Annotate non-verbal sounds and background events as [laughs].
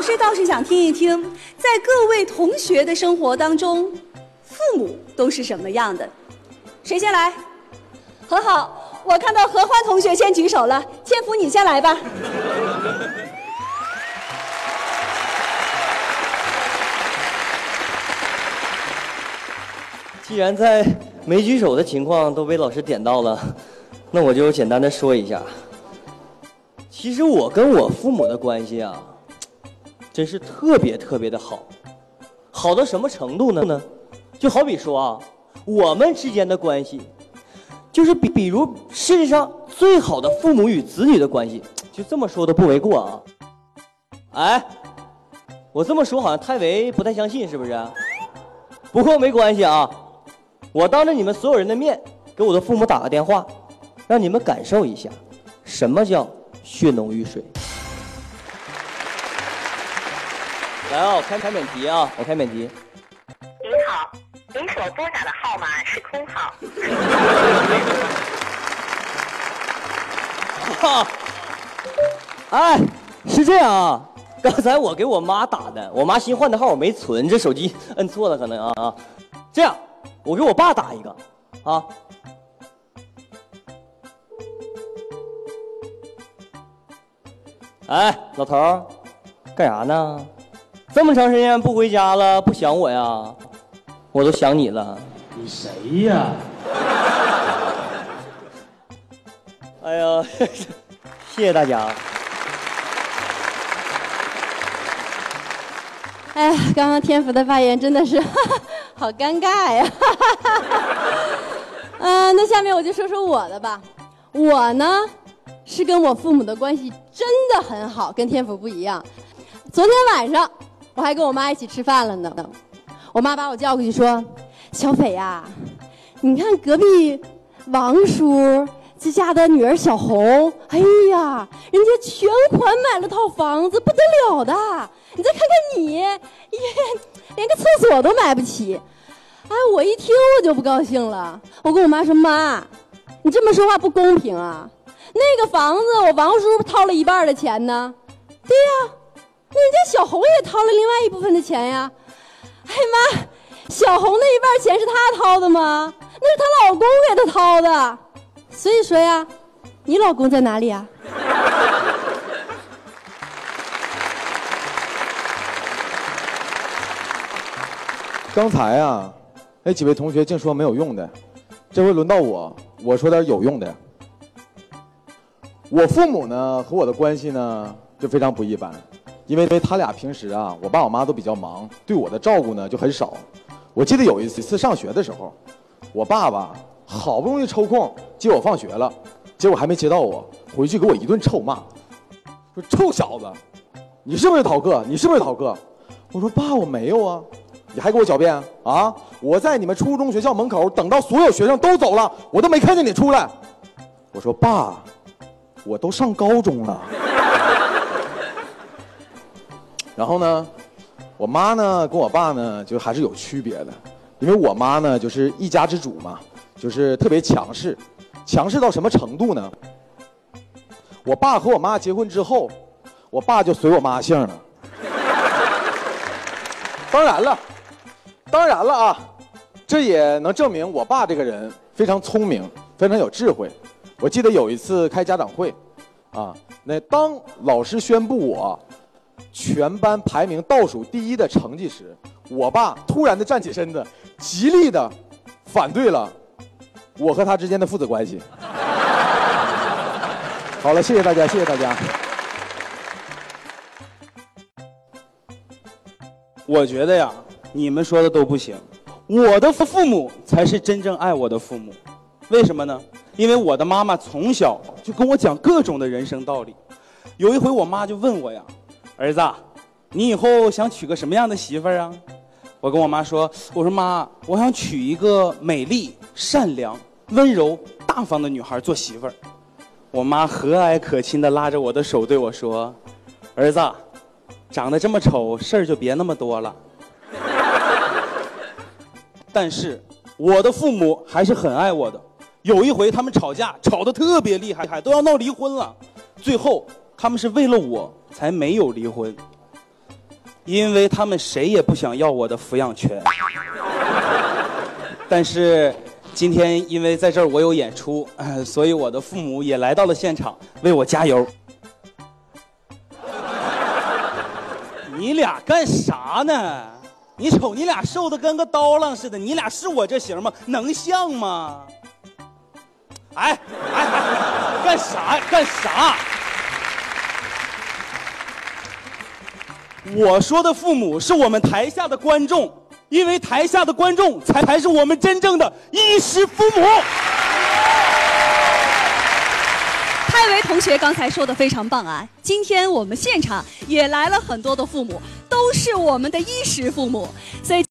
老师倒是想听一听，在各位同学的生活当中，父母都是什么样的？谁先来？很好，我看到何欢同学先举手了，天福你先来吧。[laughs] 既然在没举手的情况都被老师点到了，那我就简单的说一下。其实我跟我父母的关系啊，真是特别特别的好，好到什么程度呢？就好比说啊，我们之间的关系，就是比比如世界上最好的父母与子女的关系，就这么说都不为过啊。哎，我这么说好像太为不太相信，是不是？不过没关系啊。我当着你们所有人的面，给我的父母打个电话，让你们感受一下，什么叫血浓于水。来啊，我开开免提啊，我开免提。您好，您所拨打的号码是空号。哈，哎，是这样啊，刚才我给我妈打的，我妈新换的号我没存，这手机摁错了可能啊啊，这样。我给我爸打一个，啊！哎，老头儿，干啥呢？这么长时间不回家了，不想我呀？我都想你了。你谁呀？[laughs] 哎呀，[laughs] 谢谢大家。哎呀，刚刚天福的发言真的是。[laughs] 好尴尬呀！嗯，那下面我就说说我的吧。我呢，是跟我父母的关系真的很好，跟天府不一样。昨天晚上我还跟我妈一起吃饭了呢。我妈把我叫过去说：“小斐呀，你看隔壁王叔这家的女儿小红，哎呀，人家全款买了套房子，不得了的。你再看看你，耶。”连个厕所都买不起，哎，我一听我就不高兴了。我跟我妈说：“妈，你这么说话不公平啊！那个房子我王叔掏了一半的钱呢，对呀，人家小红也掏了另外一部分的钱呀。哎妈，小红那一半钱是她掏的吗？那是她老公给她掏的。所以说呀，你老公在哪里啊？”刚才啊，那几位同学净说没有用的，这回轮到我，我说点有用的。我父母呢和我的关系呢就非常不一般，因为他俩平时啊，我爸我妈都比较忙，对我的照顾呢就很少。我记得有一次上学的时候，我爸爸好不容易抽空接我放学了，结果还没接到我，回去给我一顿臭骂，说臭小子，你是不是逃课？你是不是逃课？我说爸，我没有啊。你还给我狡辩啊！我在你们初中学校门口等到所有学生都走了，我都没看见你出来。我说爸，我都上高中了。然后呢，我妈呢跟我爸呢就还是有区别的，因为我妈呢就是一家之主嘛，就是特别强势，强势到什么程度呢？我爸和我妈结婚之后，我爸就随我妈姓了。[laughs] 当然了。当然了啊，这也能证明我爸这个人非常聪明，非常有智慧。我记得有一次开家长会，啊，那当老师宣布我全班排名倒数第一的成绩时，我爸突然的站起身子，极力的反对了我和他之间的父子关系。[laughs] 好了，谢谢大家，谢谢大家。我觉得呀。你们说的都不行，我的父父母才是真正爱我的父母，为什么呢？因为我的妈妈从小就跟我讲各种的人生道理。有一回，我妈就问我呀：“儿子，你以后想娶个什么样的媳妇儿啊？”我跟我妈说：“我说妈，我想娶一个美丽、善良、温柔、大方的女孩做媳妇儿。”我妈和蔼可亲的拉着我的手对我说：“儿子，长得这么丑，事儿就别那么多了。” [laughs] 但是我的父母还是很爱我的。有一回他们吵架，吵得特别厉害，都要闹离婚了。最后他们是为了我才没有离婚。因为他们谁也不想要我的抚养权。[laughs] 但是今天因为在这儿我有演出，[laughs] 所以我的父母也来到了现场为我加油。[laughs] 你俩干啥呢？你瞅你俩瘦的跟个刀郎似的，你俩是我这型吗？能像吗？哎哎哎，干啥呀？干啥？我说的父母是我们台下的观众，因为台下的观众才才是我们真正的衣食父母。泰维同学刚才说的非常棒啊！今天我们现场也来了很多的父母，都是我们的衣食父母，所以。